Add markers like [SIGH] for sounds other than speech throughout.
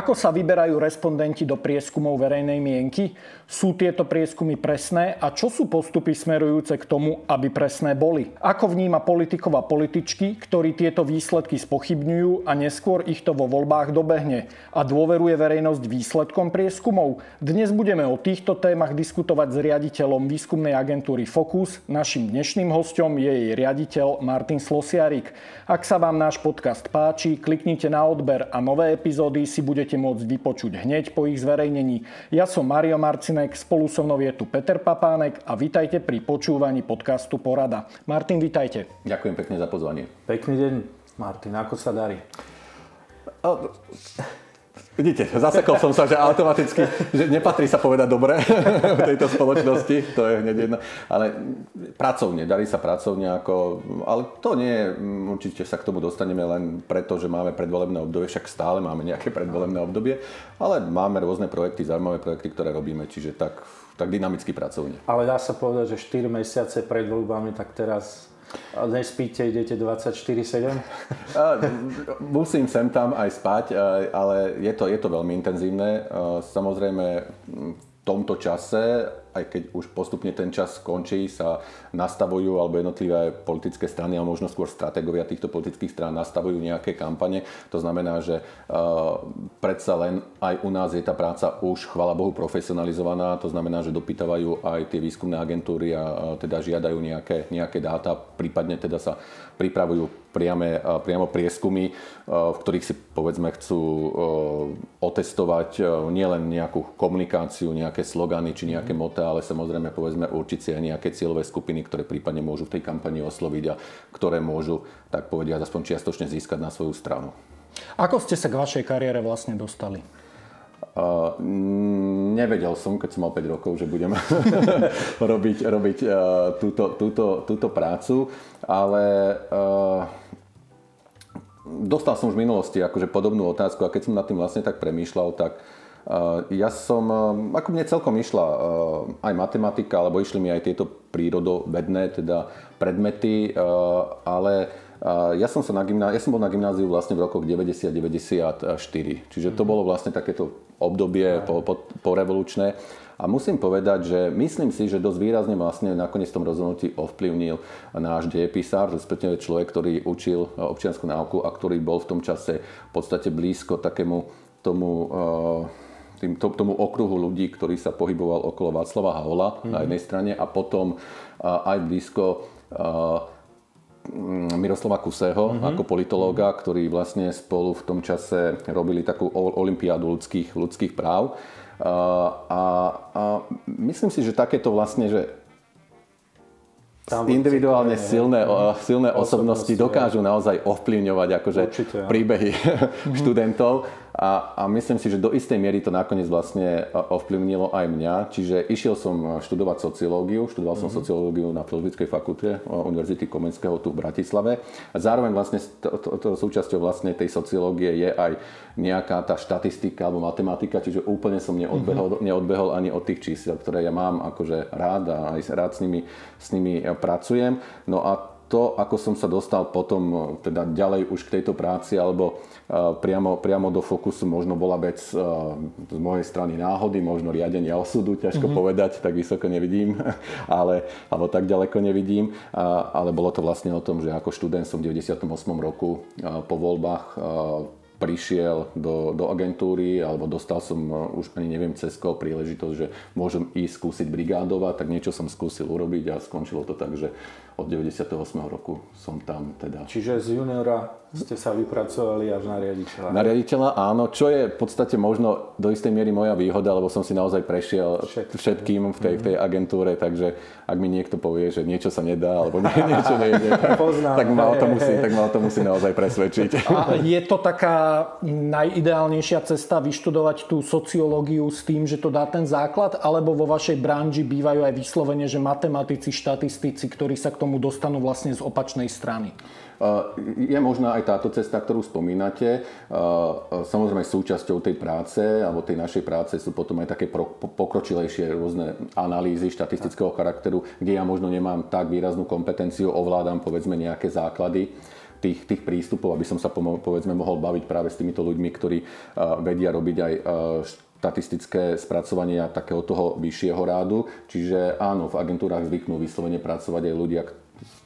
Ako sa vyberajú respondenti do prieskumov verejnej mienky? Sú tieto prieskumy presné a čo sú postupy smerujúce k tomu, aby presné boli? Ako vníma politikov a političky, ktorí tieto výsledky spochybňujú a neskôr ich to vo voľbách dobehne? A dôveruje verejnosť výsledkom prieskumov? Dnes budeme o týchto témach diskutovať s riaditeľom výskumnej agentúry Focus. Našim dnešným hostom je jej riaditeľ Martin Slosiarik. Ak sa vám náš podcast páči, kliknite na odber a nové epizódy si budete môcť vypočuť hneď po ich zverejnení. Ja som Mario Marcin Martinek, spolu so mnou je tu Peter Papánek a vitajte pri počúvaní podcastu Porada. Martin, vitajte. Ďakujem pekne za pozvanie. Pekný deň, Martin, ako sa darí? Vidíte, zasekol som sa, že automaticky, že nepatrí sa povedať dobre [LAUGHS] v tejto spoločnosti, to je hneď jedno. Ale pracovne, darí sa pracovne, ako, ale to nie je, určite sa k tomu dostaneme len preto, že máme predvolebné obdobie, však stále máme nejaké predvolebné obdobie, ale máme rôzne projekty, zaujímavé projekty, ktoré robíme, čiže tak, tak dynamicky pracovne. Ale dá sa povedať, že 4 mesiace pred voľbami, tak teraz nespíte, idete 24-7? Musím sem tam aj spať, ale je to, je to veľmi intenzívne. Samozrejme, v tomto čase aj keď už postupne ten čas skončí, sa nastavujú, alebo jednotlivé politické strany, a možno skôr stratégovia týchto politických strán nastavujú nejaké kampane. To znamená, že uh, predsa len aj u nás je tá práca už, chvala Bohu, profesionalizovaná. To znamená, že dopytávajú aj tie výskumné agentúry a, teda žiadajú nejaké, nejaké dáta, prípadne teda sa pripravujú priame, priamo prieskumy, v ktorých si povedzme chcú otestovať nielen nejakú komunikáciu, nejaké slogany či nejaké moty, dáta, ale samozrejme povedzme určiť si aj nejaké cieľové skupiny, ktoré prípadne môžu v tej kampani osloviť a ktoré môžu, tak povediať, aspoň čiastočne získať na svoju stranu. Ako ste sa k vašej kariére vlastne dostali? Uh, nevedel som, keď som mal 5 rokov, že budem [LAUGHS] robiť, robiť uh, túto, túto, túto prácu, ale uh, dostal som už v minulosti akože podobnú otázku a keď som nad tým vlastne tak premýšľal, tak uh, ja som, ako mne celkom išla aj matematika, alebo išli mi aj tieto prírodovedné teda predmety, ale ja som, sa na gymná... ja som bol na gymnáziu vlastne v rokoch 90-94, čiže to mhm. bolo vlastne takéto obdobie po, po, po revolučné. A musím povedať, že myslím si, že dosť výrazne vlastne nakoniec tom rozhodnutí ovplyvnil náš dejepisár, respektíve človek, ktorý učil občianskú náuku a ktorý bol v tom čase v podstate blízko takému tomu tým, to, tomu okruhu ľudí, ktorý sa pohyboval okolo Václava Havla mm-hmm. na mhm. jednej strane a potom aj blízko a, Miroslava Kuseho mm-hmm. ako politológa, ktorí vlastne spolu v tom čase robili takú olimpiádu ľudských, ľudských práv. A, a, a myslím si, že takéto vlastne, že tam individuálne silné, silné osobnosti dokážu naozaj ovplyvňovať akože Určite, príbehy študentov a, a myslím si, že do istej miery to nakoniec vlastne e, ovplyvnilo aj mňa. Čiže išiel som e, študovať sociológiu, študoval som mm-hmm. sociológiu na Filozofickej fakulte e, Univerzity Komenského tu v Bratislave. A zároveň vlastne to, to, to, súčasťou vlastne tej sociológie je aj nejaká tá štatistika alebo matematika, čiže úplne som neodbehol, mm-hmm. neodbehol ani od tých čísel, ktoré ja mám akože rád a aj rád s nimi, s nimi pracujem. No a to, ako som sa dostal potom teda ďalej už k tejto práci alebo priamo, priamo do fokusu možno bola vec e, z mojej strany náhody, možno riadenia osudu, ťažko mm-hmm. povedať, tak vysoko nevidím, [LAUGHS] ale, alebo tak ďaleko nevidím, ale bolo to vlastne o tom, že ako študent som v 98. roku po voľbách prišiel do, do agentúry alebo dostal som už ani neviem cez koho príležitosť, že môžem ísť skúsiť brigádovať, tak niečo som skúsil urobiť a skončilo to tak, že od 98. roku som tam teda. Čiže z juniora ste sa vypracovali až na riaditeľa. Na riaditeľa áno, čo je v podstate možno do istej miery moja výhoda, lebo som si naozaj prešiel všetkým v tej, v tej mhm. agentúre, takže ak mi niekto povie, že niečo sa nedá, alebo nie, [LAUGHS] niečo nejde, [LAUGHS] tak, ma o to musí, tak ma o to musí naozaj presvedčiť. A je to taká najideálnejšia cesta vyštudovať tú sociológiu s tým, že to dá ten základ, alebo vo vašej branži bývajú aj vyslovene, že matematici, štatistici, ktorí sa k tomu dostanú vlastne z opačnej strany? Je možná aj táto cesta, ktorú spomínate. Samozrejme súčasťou tej práce alebo tej našej práce sú potom aj také pokročilejšie rôzne analýzy štatistického charakteru, kde ja možno nemám tak výraznú kompetenciu, ovládam povedzme nejaké základy tých, tých prístupov, aby som sa povedzme mohol baviť práve s týmito ľuďmi, ktorí vedia robiť aj štatistické spracovania takého toho vyššieho rádu. Čiže áno, v agentúrach zvyknú vyslovene pracovať aj ľudia,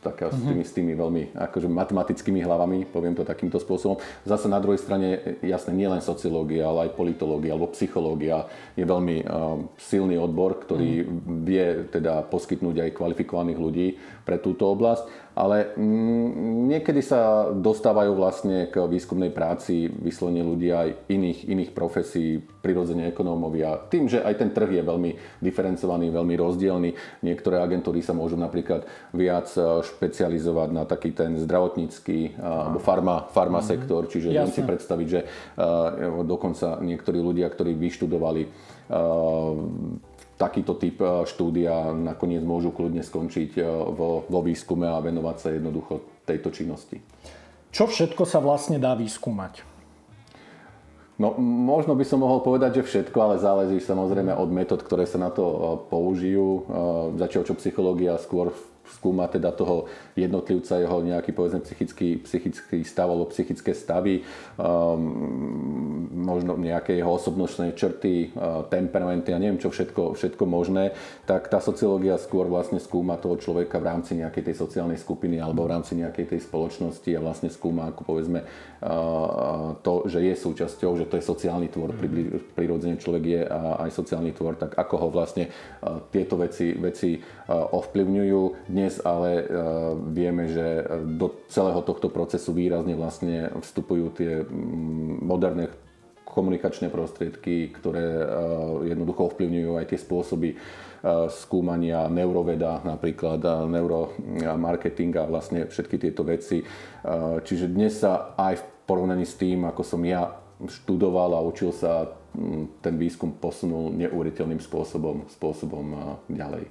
taká, s, tými, s tými veľmi akože matematickými hlavami, poviem to takýmto spôsobom. Zase na druhej strane, jasne, nie len sociológia, ale aj politológia alebo psychológia je veľmi uh, silný odbor, ktorý mm. vie teda poskytnúť aj kvalifikovaných ľudí pre túto oblasť ale mm, niekedy sa dostávajú vlastne k výskumnej práci vyslovene ľudia aj iných, iných profesí, prirodzene ekonómovia. Tým, že aj ten trh je veľmi diferencovaný, veľmi rozdielny. Niektoré agentúry sa môžu napríklad viac e, špecializovať na taký ten zdravotnícky alebo farma, farma mm-hmm. sektor, čiže viem si predstaviť, že uh, dokonca niektorí ľudia, ktorí vyštudovali takýto typ e, štúdia nakoniec môžu kľudne skončiť e, vo, vo výskume a venovať sa jednoducho tejto činnosti. Čo všetko sa vlastne dá vyskúmať? No, možno by som mohol povedať, že všetko, ale záleží samozrejme od metód, ktoré sa na to e, použijú. Zatiaľ čo psychológia skôr skúma teda toho jednotlivca, jeho nejaký povedzme psychický, psychický stav alebo psychické stavy, um, možno nejaké jeho osobnostné črty, uh, temperamenty a neviem čo všetko, všetko možné, tak tá sociológia skôr vlastne skúma toho človeka v rámci nejakej tej sociálnej skupiny alebo v rámci nejakej tej spoločnosti a vlastne skúma ako povedzme uh, to, že je súčasťou, že to je sociálny tvor, prirodzene človek je aj sociálny tvor, tak ako ho vlastne uh, tieto veci, veci ovplyvňujú dnes ale e, vieme, že do celého tohto procesu výrazne vlastne vstupujú tie mm, moderné komunikačné prostriedky, ktoré e, jednoducho ovplyvňujú aj tie spôsoby skúmania neuroveda, napríklad neuromarketing a vlastne všetky tieto veci. Čiže dnes sa aj v porovnaní s tým, ako som ja študoval a učil sa ten výskum posunul neuveriteľným spôsobom, spôsobom ďalej.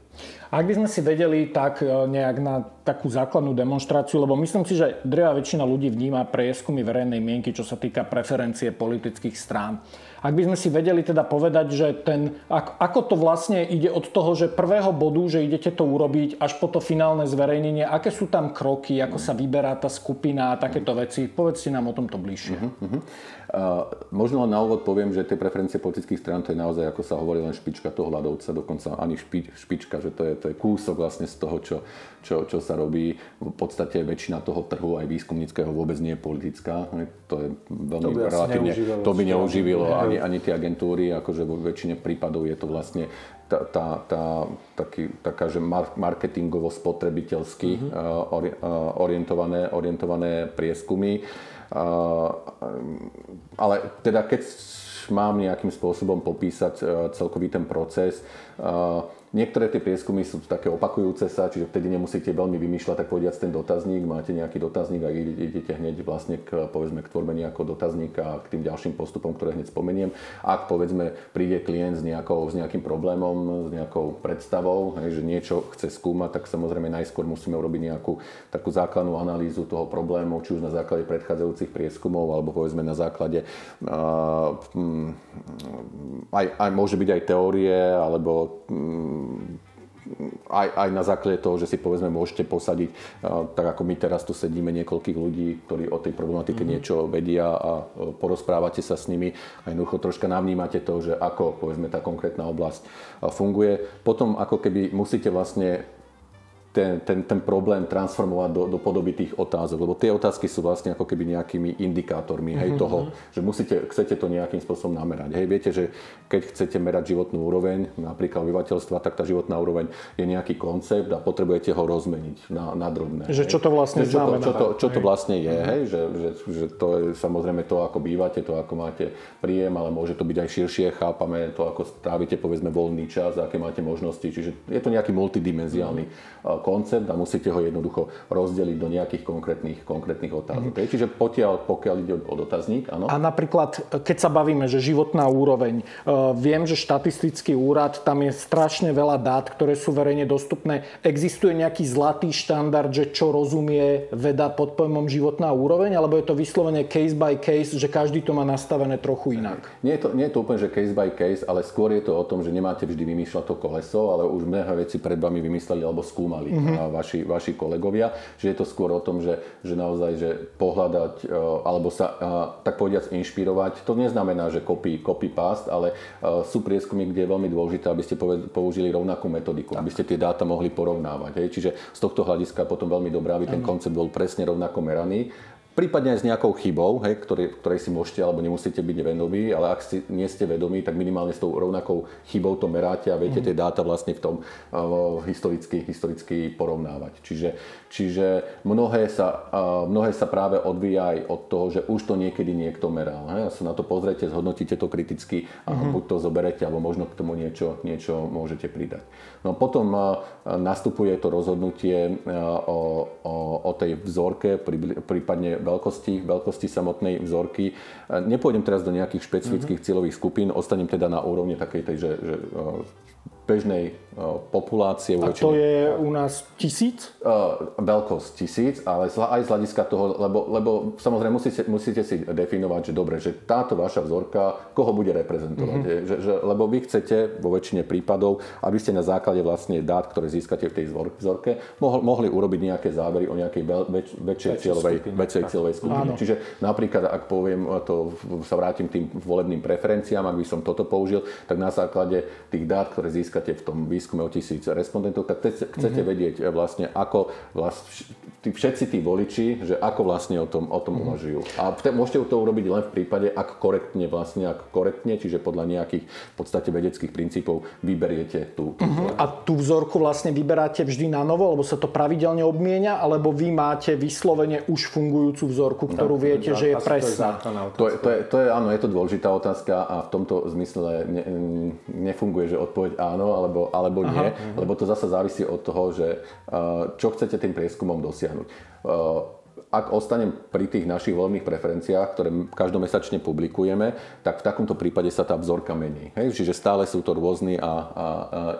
Ak by sme si vedeli tak e, nejak na takú základnú demonstráciu, lebo myslím si, že drevá väčšina ľudí vníma prieskumy verejnej mienky, čo sa týka preferencie politických strán. Ak by sme si vedeli teda povedať, že ten, ako to vlastne ide od toho, že prvého bodu, že idete to urobiť, až po to finálne zverejnenie, aké sú tam kroky, ako sa vyberá tá skupina a takéto veci. Povedzte nám o tomto bližšie. Uh-huh, uh-huh. Uh, možno na úvod poviem, že tie preferencie politických strán to je naozaj, ako sa hovorí, len špička toho hľadovca, dokonca ani špi, špička, že to je, to je kúsok vlastne z toho, čo, čo, čo sa robí. V podstate väčšina toho trhu aj výskumníckého vôbec nie je politická. To je veľmi to by relatívne, to by neuživilo ani, ani tie agentúry, akože vo väčšine prípadov je to vlastne tá, tá, tá, taký, taká, že marketingovo spotrebiteľsky uh-huh. orientované, orientované prieskumy. Ale teda keď mám nejakým spôsobom popísať celkový ten proces, Niektoré tie prieskumy sú také opakujúce sa, čiže vtedy nemusíte veľmi vymýšľať, tak povediať ten dotazník, máte nejaký dotazník a idete hneď vlastne k, povedzme, k tvorbe nejakého dotazníka a k tým ďalším postupom, ktoré hneď spomeniem. Ak povedzme príde klient s, nejakou, s nejakým problémom, s nejakou predstavou, hej, že niečo chce skúmať, tak samozrejme najskôr musíme urobiť nejakú takú základnú analýzu toho problému, či už na základe predchádzajúcich prieskumov, alebo povedzme na základe uh, aj, aj môže byť aj teórie, alebo um, aj, aj na základe toho, že si povedzme môžete posadiť, tak ako my teraz tu sedíme niekoľkých ľudí, ktorí o tej problematike mm-hmm. niečo vedia a porozprávate sa s nimi a jednoducho troška navnímate to, že ako povedzme tá konkrétna oblasť funguje. Potom ako keby musíte vlastne ten, ten, ten problém transformovať do, do podoby tých otázok, lebo tie otázky sú vlastne ako keby nejakými indikátormi hej, mm-hmm. toho, že musíte, chcete to nejakým spôsobom namerať. Hej, viete, že keď chcete merať životnú úroveň, napríklad obyvateľstva, tak tá životná úroveň je nejaký koncept a potrebujete ho rozmeniť na, na drobné. Že čo to vlastne čo znamená. To, čo, to, čo to vlastne je, mm-hmm. hej, že, že, že to je samozrejme to, ako bývate, to, ako máte príjem, ale môže to byť aj širšie, chápame to, ako strávite povedzme voľný čas, aké máte možnosti, čiže je to nejaký multidimenziálny mm-hmm koncept a musíte ho jednoducho rozdeliť do nejakých konkrétnych, konkrétnych otázok. Mm. Čiže potiaľ, pokiaľ ide o dotazník, áno. A napríklad, keď sa bavíme, že životná úroveň, e, viem, že štatistický úrad, tam je strašne veľa dát, ktoré sú verejne dostupné. Existuje nejaký zlatý štandard, že čo rozumie veda pod pojmom životná úroveň, alebo je to vyslovene case by case, že každý to má nastavené trochu inak? Nie je to, nie je to úplne, že case by case, ale skôr je to o tom, že nemáte vždy vymýšľať to koleso, ale už mnohé veci pred vami vymysleli alebo skúmali mm-hmm. vaši, vaši kolegovia, že je to skôr o tom, že, že naozaj, že pohľadať alebo sa tak povediac inšpirovať. To neznamená, že copy, copy past, ale sú prieskumy, kde je veľmi dôležité, aby ste použili rovnakú metodiku, tak. aby ste tie dáta mohli porovnávať. Hej. Čiže z tohto hľadiska potom veľmi dobré, aby ten koncept bol presne rovnako meraný prípadne aj s nejakou chybou, hej, ktorej, ktorej si môžete alebo nemusíte byť vedomí, ale ak si nie ste vedomí, tak minimálne s tou rovnakou chybou to meráte a viete mm. tie dáta vlastne v tom uh, historicky, historicky porovnávať. Čiže, čiže mnohé, sa, uh, mnohé sa práve odvíja aj od toho, že už to niekedy niekto meral. Hej, a sa na to pozrite, zhodnotíte to kriticky a mm. buď to zoberete, alebo možno k tomu niečo, niečo môžete pridať. No potom uh, nastupuje to rozhodnutie uh, o, o, o tej vzorke, prípadne veľkosti, veľkosti samotnej vzorky. Nepôjdem teraz do nejakých špecifických mm-hmm. cieľových skupín, ostanem teda na úrovni takej tej, že, že bežnej populácie. A to je u nás tisíc? Uh, veľkosť tisíc, ale aj z hľadiska toho, lebo, lebo samozrejme musíte, musíte si definovať, že dobre, že táto vaša vzorka, koho bude reprezentovať. Mm-hmm. Že, že, lebo vy chcete vo väčšine prípadov, aby ste na základe vlastne dát, ktoré získate v tej vzorke, mohli, mohli urobiť nejaké závery o nejakej väč, väčšej cieľovej, skupine, väčšej cieľovej skupine. Áno. Čiže napríklad, ak poviem, to sa vrátim tým volebným preferenciám, ak by som toto použil, tak na základe tých dát, ktoré získate v tom výskume o tisíc respondentov, tak chcete mm-hmm. vedieť eh, vlastne, ako vlast, tí, všetci tí voliči, že ako vlastne o tom, o tom mm-hmm. uvažujú. A te, môžete to urobiť len v prípade, ak korektne vlastne, ak korektne, čiže podľa nejakých v podstate vedeckých princípov vyberiete tú, tú mm-hmm. A tú vzorku vlastne vyberáte vždy na novo, lebo sa to pravidelne obmienia, alebo vy máte vyslovene už fungujúcu vzorku, ktorú no, viete, že je presná? To je, to, je, to je, áno, je to dôležitá otázka a v tomto zmysle ne, nefunguje, že odpoveď áno, alebo, alebo nie, Aha. lebo to zase závisí od toho, že čo chcete tým prieskumom dosiahnuť ak ostanem pri tých našich voľných preferenciách, ktoré každomesačne publikujeme, tak v takomto prípade sa tá vzorka mení. Hej? Čiže stále sú to rôzni a, a, a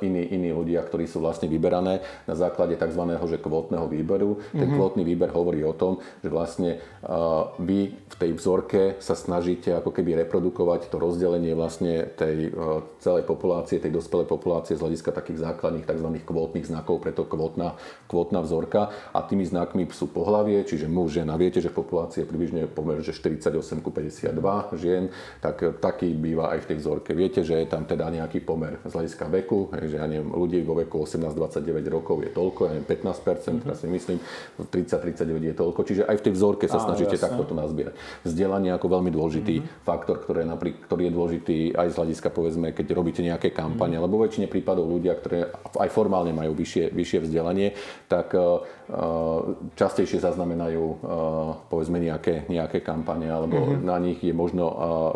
iní, iní ľudia, ktorí sú vlastne vyberané na základe tzv. Že kvótneho výberu. Ten mm-hmm. kvótny výber hovorí o tom, že vlastne uh, vy v tej vzorke sa snažíte ako keby reprodukovať to rozdelenie vlastne tej uh, celej populácie, tej dospelej populácie z hľadiska takých základných tzv. kvótnych znakov, preto kvótna, kvótna vzorka. A tými znakmi sú pohlavie, čiže muž, žena. Viete, že v populácii je približne pomer, že 48 ku 52 žien, tak taký býva aj v tej vzorke. Viete, že je tam teda nejaký pomer z hľadiska veku, že ja neviem, ľudí vo veku 18-29 rokov je toľko, ja neviem, 15%, mm-hmm. teraz si myslím, 30-39 je toľko, čiže aj v tej vzorke sa Á, snažíte jasne. takto to nazbierať. Vzdelanie ako veľmi dôležitý mm-hmm. faktor, ktorý je, napríklad, ktorý je dôležitý aj z hľadiska, povedzme, keď robíte nejaké kampane, mm-hmm. lebo väčšine prípadov ľudia, ktoré aj formálne majú vyššie, vyššie vzdelanie, tak častejšie zaznamenajú povedzme nejaké, nejaké kampane, alebo mm-hmm. na nich je možno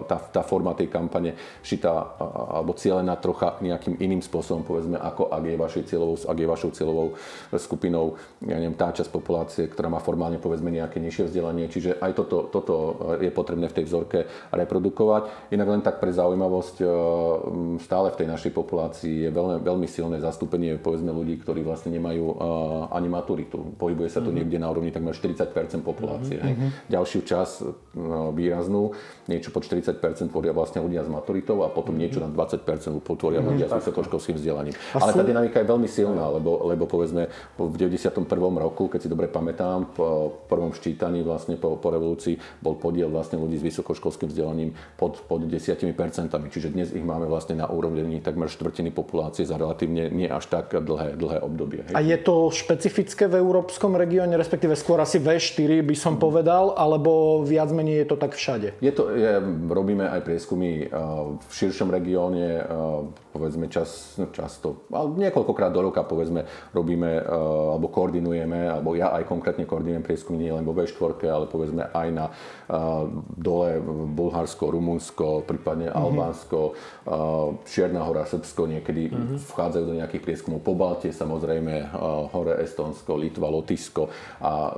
tá, tá forma tej kampane šitá alebo cieľená trocha nejakým iným spôsobom, povedzme, ako ak je, vašej cieľovou, ak je vašou cieľovou skupinou ja neviem, tá časť populácie, ktorá má formálne povedzme nejaké nižšie vzdelanie. Čiže aj toto, toto je potrebné v tej vzorke reprodukovať. Inak len tak pre zaujímavosť, stále v tej našej populácii je veľmi, veľmi silné zastúpenie povedzme ľudí, ktorí vlastne nemajú ani maturitu pohybuje sa to mm-hmm. niekde na úrovni takmer 40 populácie. Mm-hmm. Ďalšiu čas no, výraznú, niečo pod 40% tvoria vlastne ľudia s maturitou a potom mm-hmm. niečo na 20 tvoria mm-hmm. ľudia s vysokoškolským vzdelaním. Ale tá dynamika je veľmi silná, lebo, lebo povedzme v 91. roku, keď si dobre pamätám, po prvom ščítaní vlastne po, po revolúcii bol podiel vlastne ľudí s vysokoškolským vzdelaním pod, pod 10 Čiže dnes ich máme vlastne na úrovni takmer štvrtiny populácie za relatívne nie až tak dlhé, dlhé obdobie. Hej. A je to špecifické v európskom regióne, respektíve skôr asi V4 by som povedal, alebo viac menej je to tak všade? Je to, je, robíme aj prieskumy v širšom regióne, povedzme čas, no často, ale niekoľkokrát do roka povedzme robíme alebo koordinujeme, alebo ja aj konkrétne koordinujem prieskumy nie len vo V4, ale povedzme aj na dole Bulharsko, Rumunsko, prípadne mm-hmm. Albánsko, Čierna hora, Srbsko niekedy mm-hmm. vchádzajú do nejakých prieskumov. Po Balte samozrejme hore Estonsko, Litva, Lotyšsko a,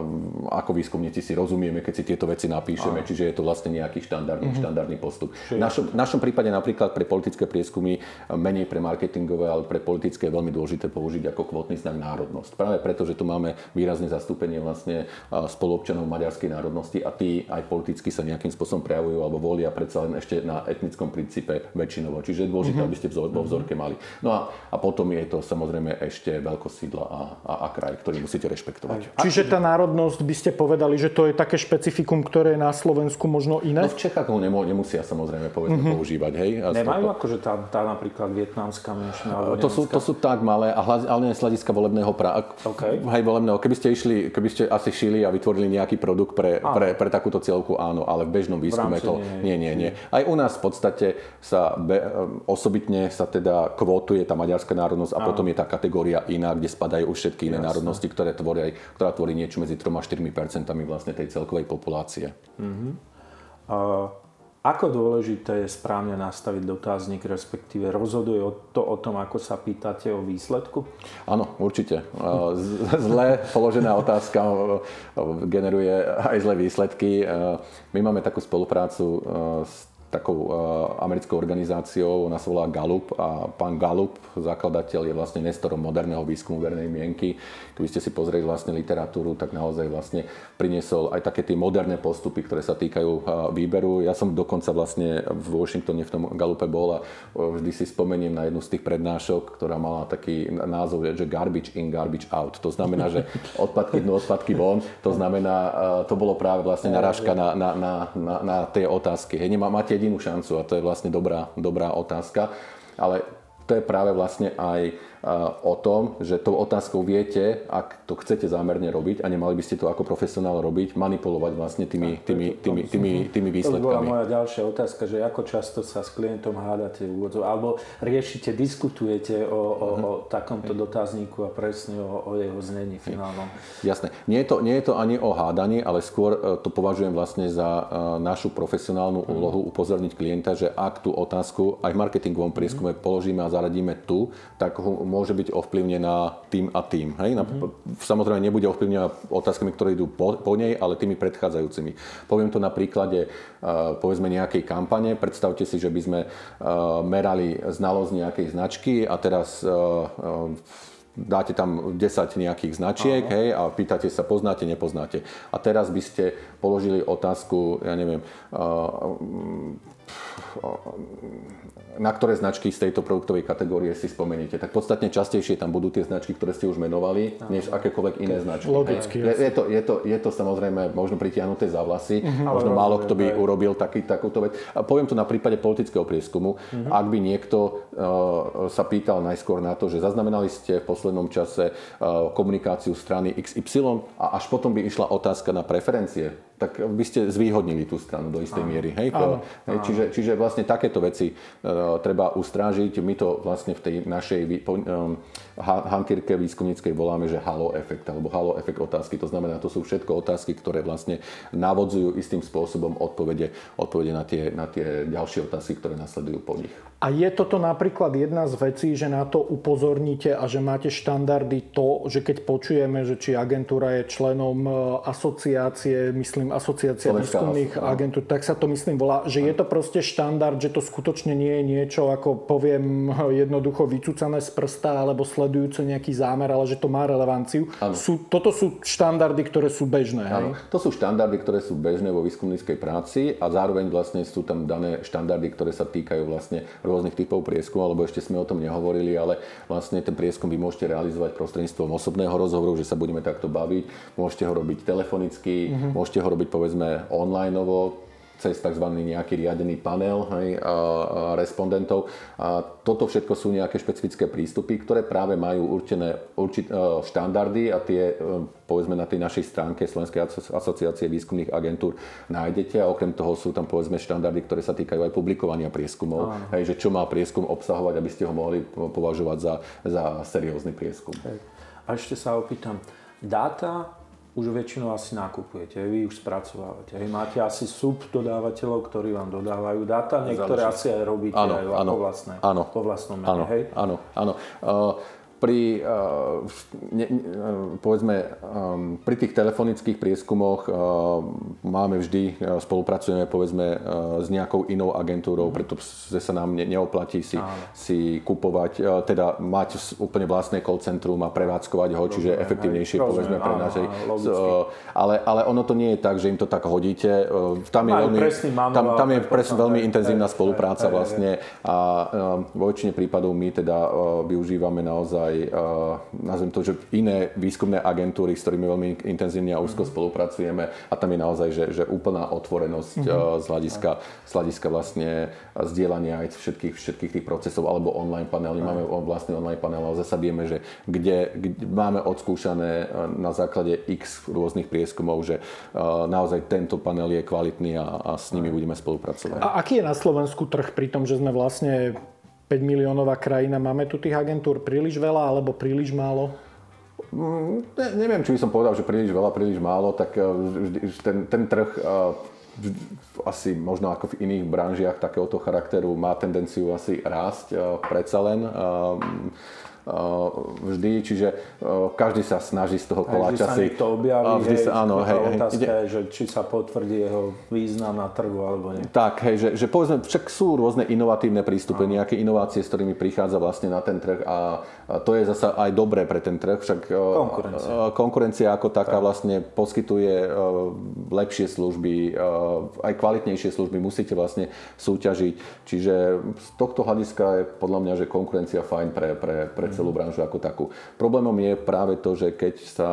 ako výskumníci si rozumieme, keď si tieto veci napíšeme, Áno. čiže je to vlastne nejaký štandardný, mm-hmm. štandardný postup. V našom, našom prípade napríklad pre politické prieskumy, menej pre marketingové, ale pre politické je veľmi dôležité použiť ako kvotný znak národnosť. Práve preto, že tu máme výrazné zastúpenie vlastne spoluobčanov maďarskej národnosti a tí aj politicky sa nejakým spôsobom prejavujú alebo volia predsa len ešte na etnickom princípe väčšinovo. Čiže je dôležité, mm-hmm. aby ste vzor, vo vzorke mali. No a, a potom je to samozrejme ešte veľkosídla a, a, a kraj, ktorý musíte rešpektovať. Čiže tá národnosť by ste povedali, že to je také špecifikum, ktoré je na Slovensku možno iné? No v Čechách ho nemusia samozrejme povedzme, mm-hmm. používať. Hej? A Nemajú to... akože tá, tá napríklad vietnamská menšina? To sú, to sú tak malé, a hlavne z hľadiska volebného práva. Okay. Hej, volebného. Keby ste išli, keby ste asi šili a vytvorili nejaký produkt pre, pre, pre takúto cieľku, áno, ale v bežnom výskume to nie, nie, nie. Aj u nás v podstate sa be, osobitne sa teda kvótuje tá maďarská národnosť a áno. potom je tá kategória iná, kde spadajú už všetky iné Jasne. národnosti, ktoré tvoria, ktorá tvorí niečo medzi 3 a 4 percentami vlastne tej celkovej populácie. Uh-huh. Uh, ako dôležité je správne nastaviť dotazník, respektíve rozhoduje to o tom, ako sa pýtate o výsledku? Áno, určite. Zle položená otázka generuje aj zlé výsledky. My máme takú spoluprácu s takou americkou organizáciou, ona sa volá Gallup a pán Gallup, zakladateľ, je vlastne nestorom moderného výskumu verejnej mienky. Keby ste si pozreli vlastne literatúru, tak naozaj vlastne priniesol aj také tie moderné postupy, ktoré sa týkajú výberu. Ja som dokonca vlastne v Washingtone v tom Gallupe bol a uh, vždy si spomeniem na jednu z tých prednášok, ktorá mala taký názov, že garbage in, garbage out. To znamená, že [LAUGHS] odpadky dnu, odpadky von. To znamená, to bolo práve vlastne narážka na, na, na, na, na tie otázky. Hej, máte jedinú šancu a to je vlastne dobrá, dobrá otázka. Ale to je práve vlastne aj o tom, že tou otázkou viete, ak to chcete zámerne robiť a nemali by ste to ako profesionál robiť, manipulovať vlastne tými, tými, tými, tými, tými výsledkami. To bola moja ďalšia otázka, že ako často sa s klientom hádate v úvodzov, alebo riešite, diskutujete o, o, o takomto dotazníku a presne o, o jeho znení finálnom. Jasné. Nie je, to, nie je to ani o hádaní, ale skôr e, to považujem vlastne za e, našu profesionálnu úlohu upozorniť klienta, že ak tú otázku aj v marketingovom prieskume položíme a zaradíme tu, tak ho môže byť ovplyvnená tým a tým. Hej? Mm-hmm. Samozrejme nebude ovplyvnená otázkami, ktoré idú po, po nej, ale tými predchádzajúcimi. Poviem to na príklade uh, povedzme nejakej kampane. Predstavte si, že by sme uh, merali znalosť nejakej značky a teraz uh, dáte tam 10 nejakých značiek hej, a pýtate sa, poznáte, nepoznáte. A teraz by ste položili otázku, ja neviem, na ktoré značky z tejto produktovej kategórie si spomeniete. Tak podstatne častejšie tam budú tie značky, ktoré ste už menovali, než akékoľvek iné značky. Logicky. Je, je, to, je, to, je to samozrejme možno pritiahnuté za vlasy, uh-huh. možno málo kto by urobil taký, takúto vec. A poviem to na prípade politického prieskumu. Uh-huh. Ak by niekto uh, sa pýtal najskôr na to, že zaznamenali ste v poslednom čase uh, komunikáciu strany XY a až potom by išla otázka na preferencie tak by ste zvýhodnili tú stranu do istej áno. miery. Hej? Áno, hej? Áno. Čiže, čiže vlastne takéto veci uh, treba ustrážiť. My to vlastne v tej našej hantírke výskumníckej voláme, že halo efekt alebo halo efekt otázky. To znamená, to sú všetko otázky, ktoré vlastne navodzujú istým spôsobom odpovede, odpovede na, tie, na tie ďalšie otázky, ktoré nasledujú po nich. A je toto napríklad jedna z vecí, že na to upozorníte a že máte štandardy to, že keď počujeme, že či agentúra je členom e, asociácie, myslím asociácia výskumných agentúr, tak sa to myslím volá, že je to proste štandard, že to skutočne nie je niečo, ako poviem [LAUGHS] jednoducho vycúcané z prsta alebo sledujúce nejaký zámer, ale že to má relevanciu. Sú, toto sú štandardy, ktoré sú bežné. Hej? To sú štandardy, ktoré sú bežné vo výskumníckej práci a zároveň vlastne sú tam dané štandardy, ktoré sa týkajú vlastne rôznych typov prieskumu, alebo ešte sme o tom nehovorili, ale vlastne ten prieskum vy môžete realizovať prostredníctvom osobného rozhovoru, že sa budeme takto baviť. Môžete ho robiť telefonicky, mm-hmm. môžete ho robiť povedzme online cez tzv. nejaký riadený panel hej, a, a respondentov. A toto všetko sú nejaké špecifické prístupy, ktoré práve majú určené určit, e, štandardy a tie e, povedzme na tej našej stránke Slovenskej asociácie výskumných agentúr nájdete a okrem toho sú tam povedzme štandardy, ktoré sa týkajú aj publikovania prieskumov, hej, že čo má prieskum obsahovať, aby ste ho mohli považovať za, za seriózny prieskum. Hej. A ešte sa opýtam, dáta už väčšinou asi nakupujete, vy už spracovávate. Hej, máte asi sub dodávateľov, ktorí vám dodávajú dáta, niektoré Záleží. asi aj robíte áno, aj áno, po, vlastné, áno, po vlastnom mene, áno, hej? Áno, áno. Uh, pri, ne, povedzme, pri tých telefonických prieskumoch máme vždy, spolupracujeme povedzme s nejakou inou agentúrou, mm. pretože sa nám ne, neoplatí si, si kupovať, teda mať úplne vlastné call centrum a prevádzkovať ho, čiže efektívnejšie povedzme pre nás. Ale, ale ono to nie je tak, že im to tak hodíte. Tam je veľmi, tam, tam je presne veľmi intenzívna spolupráca vlastne a vo väčšine prípadov my teda využívame naozaj aj, nazvem to, že iné výskumné agentúry, s ktorými veľmi intenzívne a úzko mm-hmm. spolupracujeme a tam je naozaj, že, že úplná otvorenosť mm-hmm. z, hľadiska, z hľadiska vlastne zdieľania aj všetkých, všetkých tých procesov alebo online panely. Máme vlastný online panel, ale zase vieme, že kde, kde máme odskúšané na základe x rôznych prieskumov, že naozaj tento panel je kvalitný a, a s nimi budeme spolupracovať. A aký je na Slovensku trh pri tom, že sme vlastne 5 miliónová krajina, máme tu tých agentúr príliš veľa alebo príliš málo? Mm, ne, neviem, či by som povedal, že príliš veľa, príliš málo, tak eh, ten, ten trh eh, asi možno ako v iných branžiach takéhoto charakteru má tendenciu asi rásť eh, predsa len vždy, čiže každý sa snaží z toho koláča si... Vždy sa objaví, vždy hej, sa, áno, hej, otázka hej, je, že či sa potvrdí jeho význam na trhu alebo nie. Tak, hej, že, že povedzme, však sú rôzne inovatívne prístupy, áno. nejaké inovácie, s ktorými prichádza vlastne na ten trh a, to je zasa aj dobré pre ten trh, však konkurencia, konkurencia ako taká tak. vlastne poskytuje lepšie služby, aj kvalitnejšie služby, musíte vlastne súťažiť, čiže z tohto hľadiska je podľa mňa, že konkurencia fajn pre, pre, pre celú branžu ako takú. Problémom je práve to, že keď sa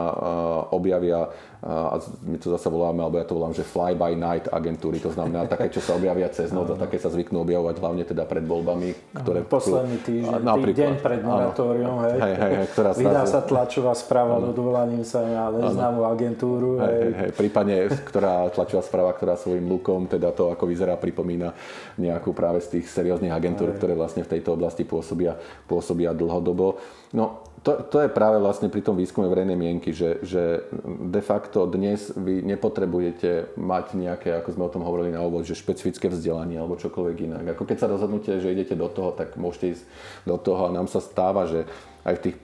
objavia a my to zase voláme, alebo ja to volám, že fly by night agentúry, to znamená [LAUGHS] také, čo sa objavia cez noc a také sa zvyknú objavovať hlavne teda pred voľbami, ktoré... Posledný týždeň, deň pred moratórium, hej, hej, hej, hej, ktorá Vydá sa tlačová správa odvolaním sa na neznámú agentúru. Hej, hej, hej, prípadne, ktorá tlačová správa, ktorá svojim lukom, teda to, ako vyzerá, pripomína nejakú práve z tých serióznych agentúr, hej. ktoré vlastne v tejto oblasti pôsobia, pôsobia dlhodobo. No, to, to je práve vlastne pri tom výskume verejnej mienky, že, že de facto dnes vy nepotrebujete mať nejaké, ako sme o tom hovorili na úvod, že špecifické vzdelanie alebo čokoľvek inak. Ako keď sa rozhodnete, že idete do toho, tak môžete ísť do toho a nám sa stáva, že aj v tých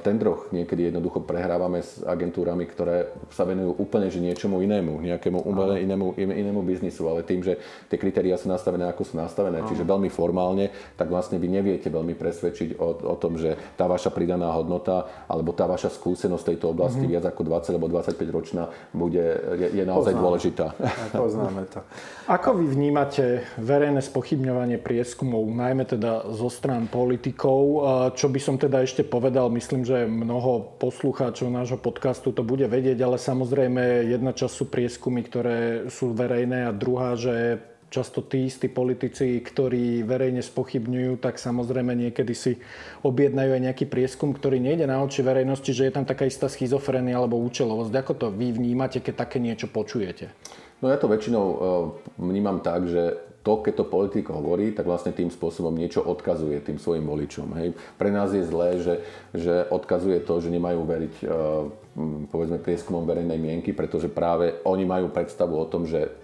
tendroch niekedy jednoducho prehrávame s agentúrami, ktoré sa venujú úplne že niečomu inému, nejakému umelé inému, inému biznisu, ale tým, že tie kritériá sú nastavené ako sú nastavené, čiže veľmi formálne, tak vlastne vy neviete veľmi presvedčiť o, o tom, že tá vaša pridaná hodnota alebo tá vaša skúsenosť v tejto oblasti mm-hmm. viac ako 20 alebo 25 ročná bude, je, je naozaj Poznáme. dôležitá. Poznáme to. [LAUGHS] Ako vy vnímate verejné spochybňovanie prieskumov, najmä teda zo strán politikov, čo by som teda ešte povedal, povedal, myslím, že mnoho poslucháčov nášho podcastu to bude vedieť, ale samozrejme jedna časť sú prieskumy, ktoré sú verejné a druhá, že často tí istí politici, ktorí verejne spochybňujú, tak samozrejme niekedy si objednajú aj nejaký prieskum, ktorý nejde na oči verejnosti, že je tam taká istá schizofrenia alebo účelovosť. Ako to vy vnímate, keď také niečo počujete? No ja to väčšinou eh, vnímam tak, že to, keď to politik hovorí, tak vlastne tým spôsobom niečo odkazuje tým svojim voličom. Hej. Pre nás je zlé, že, že odkazuje to, že nemajú veriť uh, povedzme prieskumom verejnej mienky, pretože práve oni majú predstavu o tom, že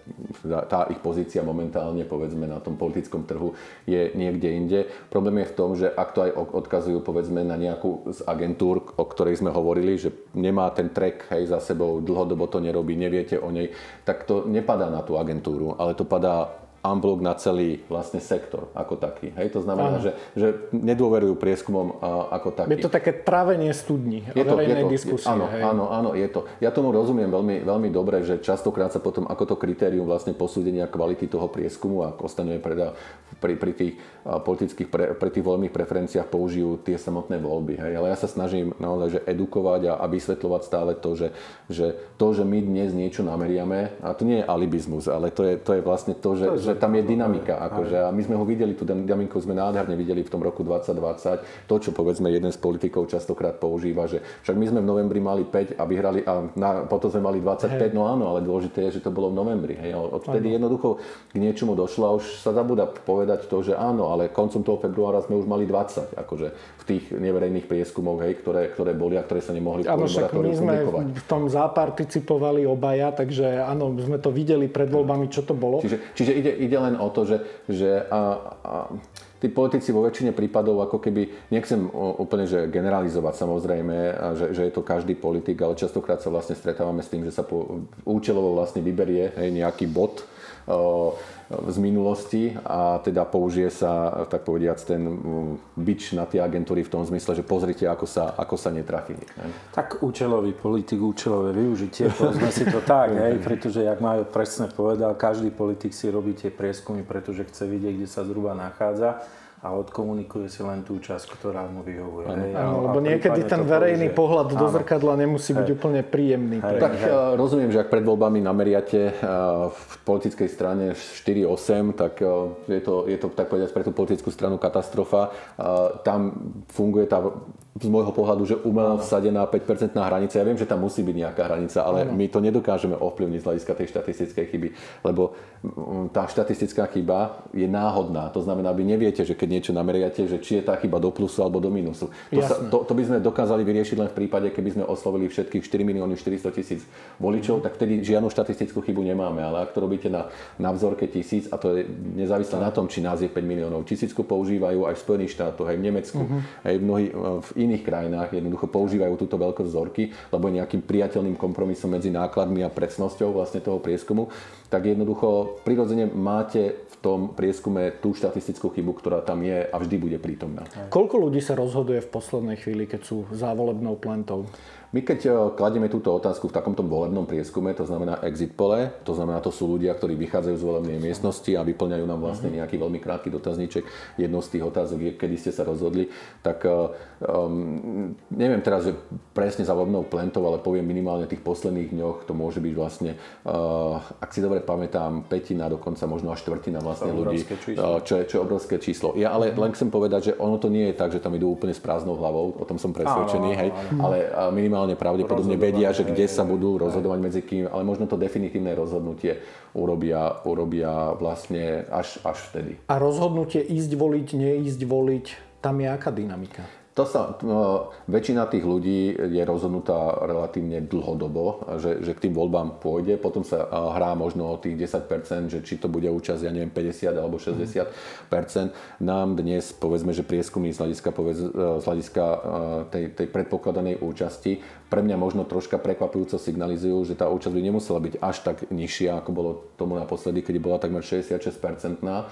tá ich pozícia momentálne povedzme na tom politickom trhu je niekde inde. Problém je v tom, že ak to aj odkazujú povedzme na nejakú z agentúr, o ktorej sme hovorili, že nemá ten track hej, za sebou, dlhodobo to nerobí, neviete o nej, tak to nepadá na tú agentúru, ale to padá unblock na celý vlastne sektor ako taký. Hej, to znamená, že, že nedôverujú prieskumom ako taký. Je to také trávenie studní je to, je to, diskusie. Áno, hej. áno, áno, je to. Ja tomu rozumiem veľmi, veľmi dobre, že častokrát sa potom ako to kritérium vlastne posúdenia kvality toho prieskumu a ostane preda pri, pri tých politických, pre, pri tých voľných preferenciách použijú tie samotné voľby. Hej. Ale ja sa snažím naozaj že edukovať a, a vysvetľovať stále to, že, že to, že my dnes niečo nameriame, a to nie je alibizmus, ale to je, to je vlastne to, že, to, že tam je dynamika. Akože, a my sme ho videli, tú dynamiku sme nádherne videli v tom roku 2020. To, čo povedzme jeden z politikov častokrát používa, že však my sme v novembri mali 5 a vyhrali a na, potom sme mali 25, hej. no áno, ale dôležité je, že to bolo v novembri. Hej. Odtedy ano. jednoducho k niečomu došlo a už sa zabúda povedať to, že áno, ale koncom toho februára sme už mali 20, akože v tých neverejných prieskumoch, hej, ktoré, ktoré boli a ktoré sa nemohli Áno, však my sme publikovať. v tom zaparticipovali obaja, takže áno, sme to videli pred voľbami, čo to bolo. Čiže, čiže ide, ide len o to, že, že a, a, tí politici vo väčšine prípadov ako keby, nechcem úplne že generalizovať samozrejme, že, že je to každý politik, ale častokrát sa vlastne stretávame s tým, že sa po, účelovo vlastne vyberie hej, nejaký bod z minulosti a teda použije sa, tak povediac, ten bič na tie agentúry v tom zmysle, že pozrite, ako sa, ako sa netrafili. Ne? Tak účelový politik, účelové využitie, povedzme si to tak, [LAUGHS] hej, pretože, jak Majo presne povedal, každý politik si robí tie prieskumy, pretože chce vidieť, kde sa zhruba nachádza a odkomunikuje si len tú časť, ktorá mu vyhovuje. Áno, lebo niekedy ten verejný povie, pohľad áno. do zrkadla nemusí byť hej. úplne príjemný. Hej, tak hej. Eh, rozumiem, že ak pred voľbami nameriate eh, v politickej strane 4-8, tak eh, je to, je to tak povedať pre tú politickú stranu katastrofa. Tam funguje tá z môjho pohľadu, že umelo vsadená 5% hranica. Ja viem, že tam musí byť nejaká hranica, ale ano. my to nedokážeme ovplyvniť z hľadiska tej štatistickej chyby, lebo mm, tá štatistická chyba je náhodná. To znamená, vy neviete, že keď niečo nameriate, že či je tá chyba do plusu alebo do minusu. To, sa, to, to by sme dokázali vyriešiť len v prípade, keby sme oslovili všetkých 4 milióny 400 tisíc voličov, tak vtedy žiadnu štatistickú chybu nemáme. Ale ak to robíte na, na vzorke tisíc, a to je nezávisle na tom, či nás je 5 miliónov, tisícku používajú aj v Spojených štátoch, aj v Nemecku, uh-huh. aj v, mnohých, v iných krajinách jednoducho používajú túto veľkosť vzorky, lebo je nejakým priateľným kompromisom medzi nákladmi a presnosťou vlastne toho prieskumu, tak jednoducho prirodzene máte v tom prieskume tú štatistickú chybu, ktorá tam je a vždy bude prítomná. Koľko ľudí sa rozhoduje v poslednej chvíli, keď sú závolebnou plentou? My keď e, kladieme túto otázku v takomto volebnom prieskume, to znamená exit pole, to znamená, to sú ľudia, ktorí vychádzajú z volebnej miestnosti a vyplňajú nám vlastne mhm. nejaký veľmi krátky dotazníček. Jednou z tých otázok je, kedy ste sa rozhodli, tak um, neviem teraz, že presne za volebnou plentou, ale poviem minimálne tých posledných dňoch, to môže byť vlastne, uh, ak si dobre pamätám, petina, dokonca možno až štvrtina vlastne ľudí, čo, je, čo je obrovské číslo. Ja ale len chcem povedať, že ono to nie je tak, že tam idú úplne s prázdnou hlavou, o tom som presvedčený, hej, ale minimálne minimálne pravdepodobne vedia, že kde sa budú rozhodovať medzi kým, ale možno to definitívne rozhodnutie urobia, urobia vlastne až, až vtedy. A rozhodnutie ísť voliť, neísť voliť, tam je aká dynamika? To sa, no, väčšina tých ľudí je rozhodnutá relatívne dlhodobo, že, že k tým voľbám pôjde. Potom sa hrá možno o tých 10%, že či to bude účasť, ja neviem, 50 alebo 60%. Nám dnes, povedzme, že prieskumy z hľadiska, povedz, z hľadiska tej, tej predpokladanej účasti pre mňa možno troška prekvapujúco signalizujú, že tá účasť by nemusela byť až tak nižšia, ako bolo tomu naposledy, keď bola takmer 66-percentná.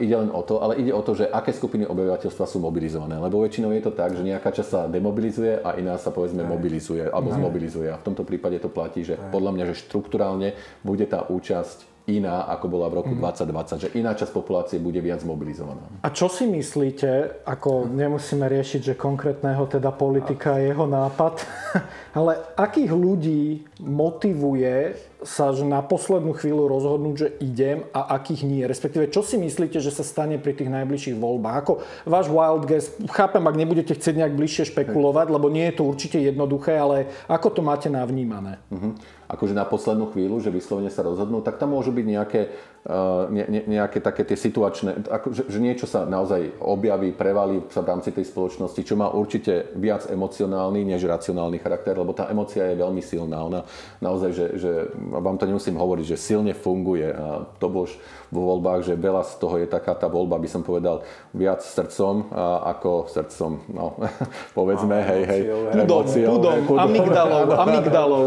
Ide len o to, ale ide o to, že aké skupiny obyvateľstva sú mobilizované. Lebo väčšinou je to tak, že nejaká časť sa demobilizuje a iná sa povedzme mobilizuje alebo zmobilizuje. A v tomto prípade to platí, že podľa mňa, že štruktúrálne bude tá účasť iná, ako bola v roku mm. 2020, že iná časť populácie bude viac mobilizovaná. A čo si myslíte, ako nemusíme riešiť, že konkrétneho teda politika je jeho nápad, [LAUGHS] ale akých ľudí motivuje sa že na poslednú chvíľu rozhodnúť, že idem a akých nie? Respektíve, čo si myslíte, že sa stane pri tých najbližších voľbách? Ako váš wild guess, chápem, ak nebudete chcieť nejak bližšie špekulovať, lebo nie je to určite jednoduché, ale ako to máte navnímané? Uh-huh akože na poslednú chvíľu, že vyslovene sa rozhodnú, tak tam môžu byť nejaké, uh, ne, nejaké také tie situačné, ako, že, že niečo sa naozaj objaví, prevalí sa v rámci tej spoločnosti, čo má určite viac emocionálny než racionálny charakter, lebo tá emocia je veľmi silná. Ona naozaj, že, že vám to nemusím hovoriť, že silne funguje. A to bolo vo voľbách, že veľa z toho je taká tá voľba, by som povedal, viac srdcom ako srdcom, no, [LAUGHS] povedzme, hej, hej. Pudom, pudom, pudom, amygdalou, [LAUGHS] amygdalou.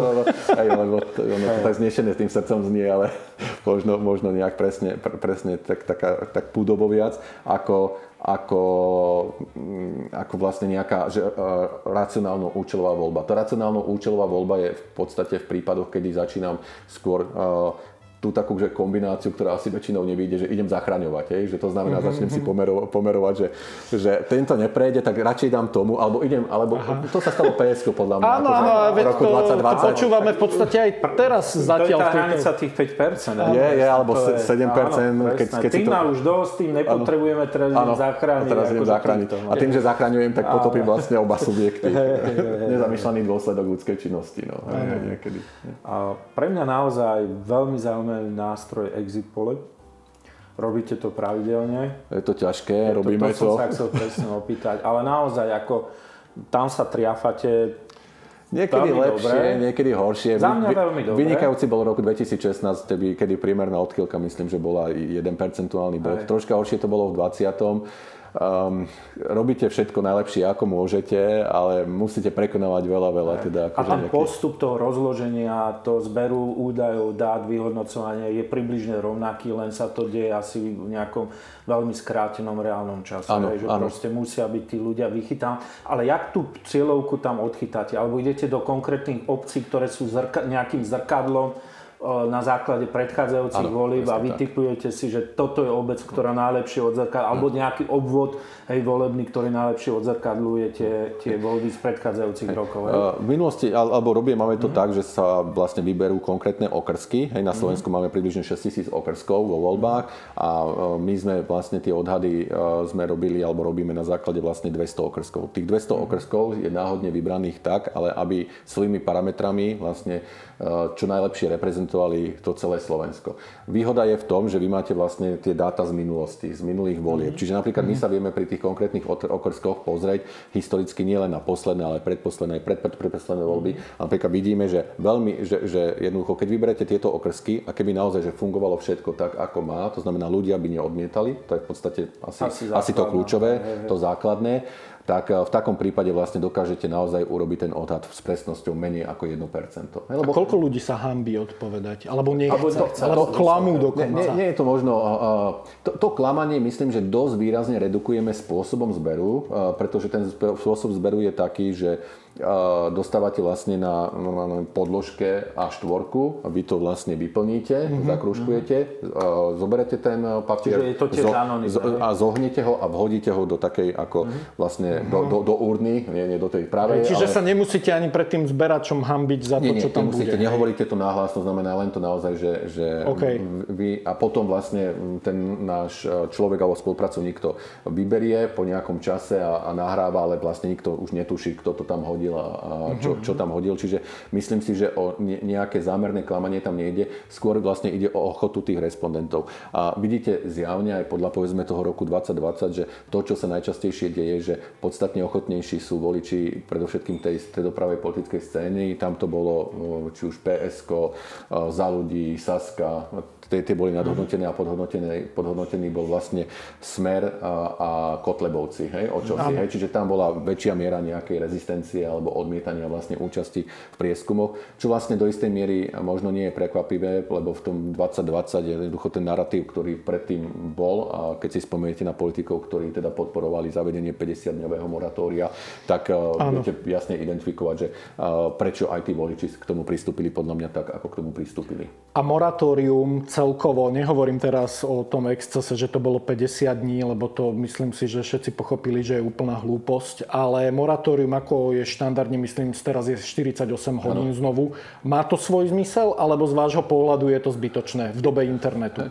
Hej, lebo to, ono to tak znešené tým srdcom znie, ale [LAUGHS] možno, možno nejak presne, presne tak, taká, tak pudovo viac, ako, ako, mm, ako vlastne nejaká že, uh, racionálno účelová voľba. Tá racionálno účelová voľba je v podstate v prípadoch, kedy začínam skôr uh, tú takú že kombináciu, ktorá asi väčšinou nevíde, že idem zachraňovať. Hej? Že to znamená, mm-hmm. začnem si mhm. pomero, pomerovať, že, že tento neprejde, tak radšej dám tomu, alebo idem, alebo Aha. to sa stalo PSK podľa mňa. Áno, akože áno, roku to, 2020. to počúvame v podstate aj teraz to zatiaľ. To je tá hranica tých 5%. Je, je, alebo 7%. Áno, keď, keď tým to... už dosť, tým nepotrebujeme, teraz idem zachrániť. teraz idem akože zachrániť. A tým, že zachraňujem, tak potopím vlastne oba subjekty. [LAUGHS] Nezamýšľaný dôsledok ľudskej činnosti. No, pre mňa naozaj veľmi zaujímavý nástroj exit pole. Robíte to pravidelne. Je to ťažké, je robíme to. To som sa chcel presne opýtať. Ale naozaj, ako tam sa triafate Niekedy veľmi lepšie, dobré. niekedy horšie. Za mňa veľmi dobré. Vynikajúci bol rok 2016, kedy, priemerná odchýlka, myslím, že bola 1 percentuálny bod. Troška horšie to bolo v 20. Um, robíte všetko najlepšie, ako môžete, ale musíte prekonávať veľa, veľa. Teda, A akože ten nejaký- postup toho rozloženia, to zberu údajov, dát, vyhodnocovania je približne rovnaký, len sa to deje asi v nejakom veľmi skrátenom reálnom čase. Hej, že áno. proste musia byť tí ľudia vychytaní. Ale jak tú cieľovku tam odchytáte? Alebo idete do konkrétnych obcí, ktoré sú zrka- nejakým zrkadlom na základe predchádzajúcich Áno, volieb a tak. vytipujete si, že toto je obec, ktorá najlepšie odzrkadluje, alebo nejaký obvod hej, volebný, ktorý najlepšie odzrkadluje tie, tie voľby z predchádzajúcich rokov. Hej. Uh, V minulosti, al- alebo robíme, máme to tak, že sa vlastne vyberú konkrétne okrsky. Hej, na Slovensku máme približne 6 tisíc okrskov vo voľbách a uh, my sme vlastne tie odhady sme robili, alebo robíme na základe vlastne 200 okrskov. Tých 200 okrskov je náhodne vybraných tak, ale aby svojimi parametrami vlastne čo najlepšie reprezentovali to celé Slovensko. Výhoda je v tom, že vy máte vlastne tie dáta z minulosti, z minulých volieb. Čiže napríklad my sa vieme pri tých konkrétnych okrskoch pozrieť historicky nie len na posledné, ale predposledné, pred, pred, predposledné voľby. A napríklad vidíme, že veľmi, že, že jednoducho, keď vyberete tieto okrsky a keby naozaj že fungovalo všetko tak, ako má, to znamená ľudia by neodmietali, to je v podstate asi, Asi asi, to kľúčové, to základné, tak eh, v takom prípade vlastne dokážete naozaj urobiť ten odhad s presnosťou menej ako 1%. Hej, A koľko ľudí sa hambí odpovedať? Alebo nechce? Alebo Alebo, to- klamú dokonca? nie, nie je to možno... a, a, To, to klamanie myslím, že dosť výrazne redukujeme spôsobom zberu, pretože ten spôsob zberu je taký, že dostávate vlastne na normálnej podložke A4, vy to vlastne vyplníte, Mhm, zakružkujete, a, zoberete ten a, papier Čiže je to tiež zo- hej? a zohnete ho a vhodíte ho do takej ako Mhm. vlastne do, do, do urny, nie, nie do tej pravej, Čiže ale... sa nemusíte ani pred tým zberačom hambiť za to, Nie, nie, čo tam nemusíte, bude. nehovoríte to náhlas, to znamená len to naozaj, že, že OK. vy, a potom vlastne ten náš e, človek alebo spolupracovník to vyberie po nejakom čase a, a nahráva, ale vlastne nikto už netuší, kto to tam hodil a, a čo, Mhm. čo tam hodil. Čiže myslím si, že o ne- nejaké zámerné klamanie tam nejde, skôr vlastne ide o ochotu tých respondentov. A vidíte zjavne aj podľa povedzme toho roku 2020, že to, čo sa najčastejšie deje, že podstatne ochotnejší sú voliči predovšetkým tej stredopravej politickej scény. Tam to bolo o, či už PSK, o, za ľudí, Saska, tie, tie boli nadhodnotené a podhodnotený bol vlastne Smer a, a Kotlebovci, hej, o čo si, hej, čiže tam bola väčšia miera nejakej rezistencie alebo odmietania vlastne účasti v prieskumoch, čo vlastne do istej miery možno nie je prekvapivé, lebo v tom 2020 je jednoducho ten narratív, ktorý predtým bol. A keď si spomeniete na politikov, ktorí teda podporovali zavedenie 50-dňového moratória, tak uh, budete jasne identifikovať, že uh, prečo aj tí voliči k tomu pristúpili podľa mňa tak, ako k tomu pristúpili. A moratórium celkovo, nehovorím teraz o tom excese, že to bolo 50 dní, lebo to myslím si, že všetci pochopili, že je úplná hlúposť, ale moratórium, ako je štandardne, myslím, teraz je 48 hodín znovu, má to svoj zmysel, alebo z vášho pohľadu je to zbytočné v dobe internetu?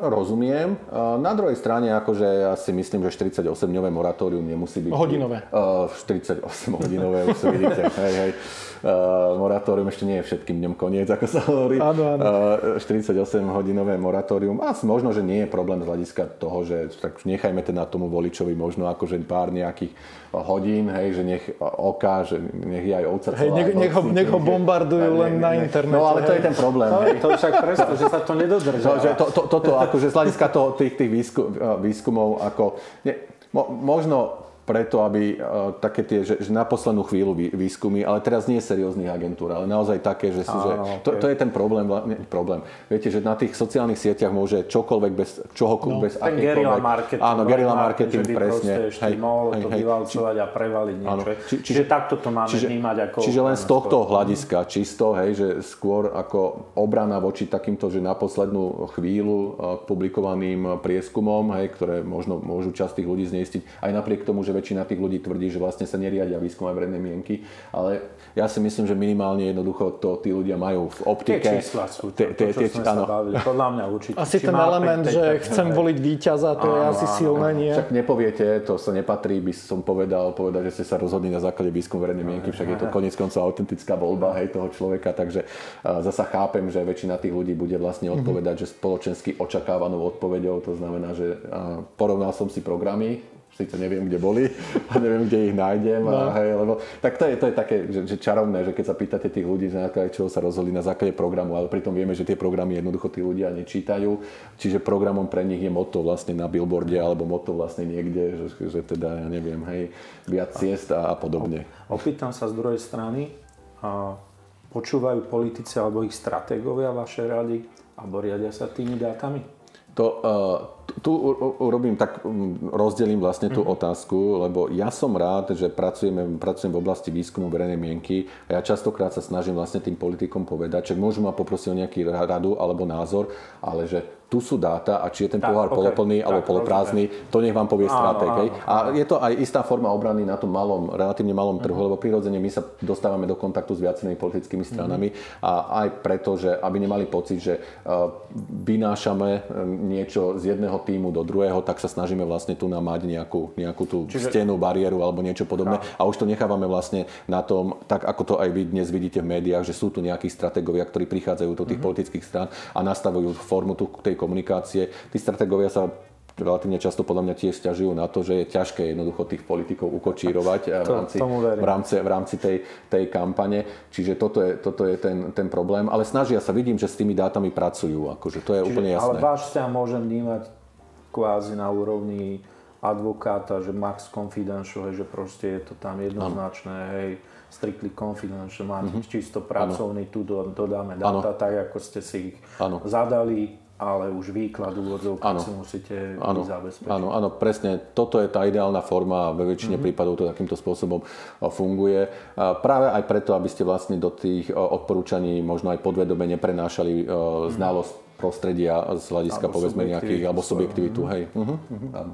Rozumiem. A Na druhej strane, akože ja si myslím, že 48-dňové moratórium nemusí byť... Hodinové. Uh, 48 hodinové, už si vidíte. hej, hej. Uh, moratórium ešte nie je všetkým dňom koniec, ako sa hovorí. Áno, áno. Uh, 48 hodinové moratórium. A možno, že nie je problém z hľadiska toho, že tak nechajme teda tomu voličovi možno akože pár nejakých hodín, hej, že nech oka, že nech je aj ovca Hej, nech- ako nech ho- nech ho bombardujú ne- len ne- na ne- internete, No ale to hej. je ten problém. No, hej. to však presto, že sa to nedodržia. No, že to, to, toto akože z hľadiska toho, tých, tých výskum, výskumov, ako, nie, mo, možno preto, aby uh, také tie, že, že na poslednú chvíľu vý, výskumy, ale teraz nie serióznych agentúr, ale naozaj také, že, si, že Áno, to, to je ten problém, nie, problém. Viete, že na tých sociálnych sieťach môže čokoľvek bez čohokoľvek, no, bez Ten akýkoľvek- marketing. Áno, guerilla marketing, že by presne. ešte mohol to vyvalcovať a prevaliť niečo. Áno. Či, čiže takto to máme vnímať ako... Čiže len z tohto hľadiska čisto, hej, že skôr ako obrana voči takýmto, že na poslednú chvíľu eh, publikovaným prieskumom, hej, ktoré možno môžu časť tých ľudí zneistiť, aj napriek tomu, že väčšina tých ľudí tvrdí, že vlastne sa neriadia výskum aj verejnej mienky, ale ja si myslím, že minimálne jednoducho to tí ľudia majú v Tie optike. čísla sú to, Tie- to, čo sme sa bavili. Podľa mňa určite. Asi ten element, 5, že 5, chcem voliť víťaza, to je asi silné, nie? Však nepoviete, to sa nepatrí, by som povedal, povedať, že ste sa rozhodli na základe výskumu verejnej mienky, však je to konec koncov autentická voľba hej, toho človeka, takže zasa chápem, že väčšina tých ľudí bude vlastne odpovedať, že spoločensky očakávanou odpoveďou, to znamená, že porovnal som si programy, síce neviem, kde boli a neviem, kde ich nájdem. No. A, hej, lebo, tak to je, to je také, že, že čarovné, že keď sa pýtate tých ľudí, na čoho sa rozhodli na základe programu, ale pritom vieme, že tie programy jednoducho tí ľudia nečítajú. Čiže programom pre nich je moto vlastne na billboarde alebo moto vlastne niekde, že, že teda, ja neviem, hej, viac ciest a, a podobne. Opýtam sa z druhej strany, a počúvajú politici alebo ich stratégovia vaše rady alebo riadia sa tými dátami? To, uh, tu urobím tak, rozdelím vlastne tú mm-hmm. otázku, lebo ja som rád, že pracujeme, pracujem v oblasti výskumu verejnej mienky a ja častokrát sa snažím vlastne tým politikom povedať, že môžu ma poprosiť o nejaký radu alebo názor, ale že tu sú dáta a či je ten pohár okay, poloplný alebo poloprázdny, to nech vám povie stratég. A je to aj istá forma obrany na tom malom, relatívne malom trhu, mm-hmm. lebo prirodzene my sa dostávame do kontaktu s viacerými politickými stranami mm-hmm. a aj preto, že aby nemali pocit, že uh, vynášame niečo z jedného týmu do druhého, tak sa snažíme vlastne tu namať nejakú, nejakú tú Čiže... stenu, bariéru alebo niečo podobné. A. a už to nechávame vlastne na tom, tak ako to aj vy dnes vidíte v médiách, že sú tu nejakí stratégovia, ktorí prichádzajú do tých mm-hmm. politických strán a nastavujú formu tu, tej komunikácie. Tí stratégovia sa relatívne často podľa mňa tiež stiažujú na to, že je ťažké jednoducho tých politikov ukočírovať eh, v rámci, v rámci, v rámci tej, tej kampane. Čiže toto je, toto je ten, ten problém. Ale snažia sa, vidím, že s tými dátami pracujú. Akože to je Čiže, úplne jasné. Ale váš sa môžem vnímať kvázi na úrovni advokáta, že max confidential, že proste je to tam jednoznačné, ano. hej, strictly confidential, máte mm-hmm. čisto pracovný, ano. tu dodáme dáta, ano. tak ako ste si ich ano. zadali, ale už výklad úvodzov, si musíte ano, zabezpečiť. Áno, áno, presne. Toto je tá ideálna forma a ve väčšine mm-hmm. prípadov to takýmto spôsobom funguje. Práve aj preto, aby ste vlastne do tých odporúčaní možno aj podvedome neprenášali mm-hmm. znalosť prostredia z hľadiska alebo povedzme nejakých, alebo subjektivitu. Mm-hmm. Hej. Uh-huh. Áno.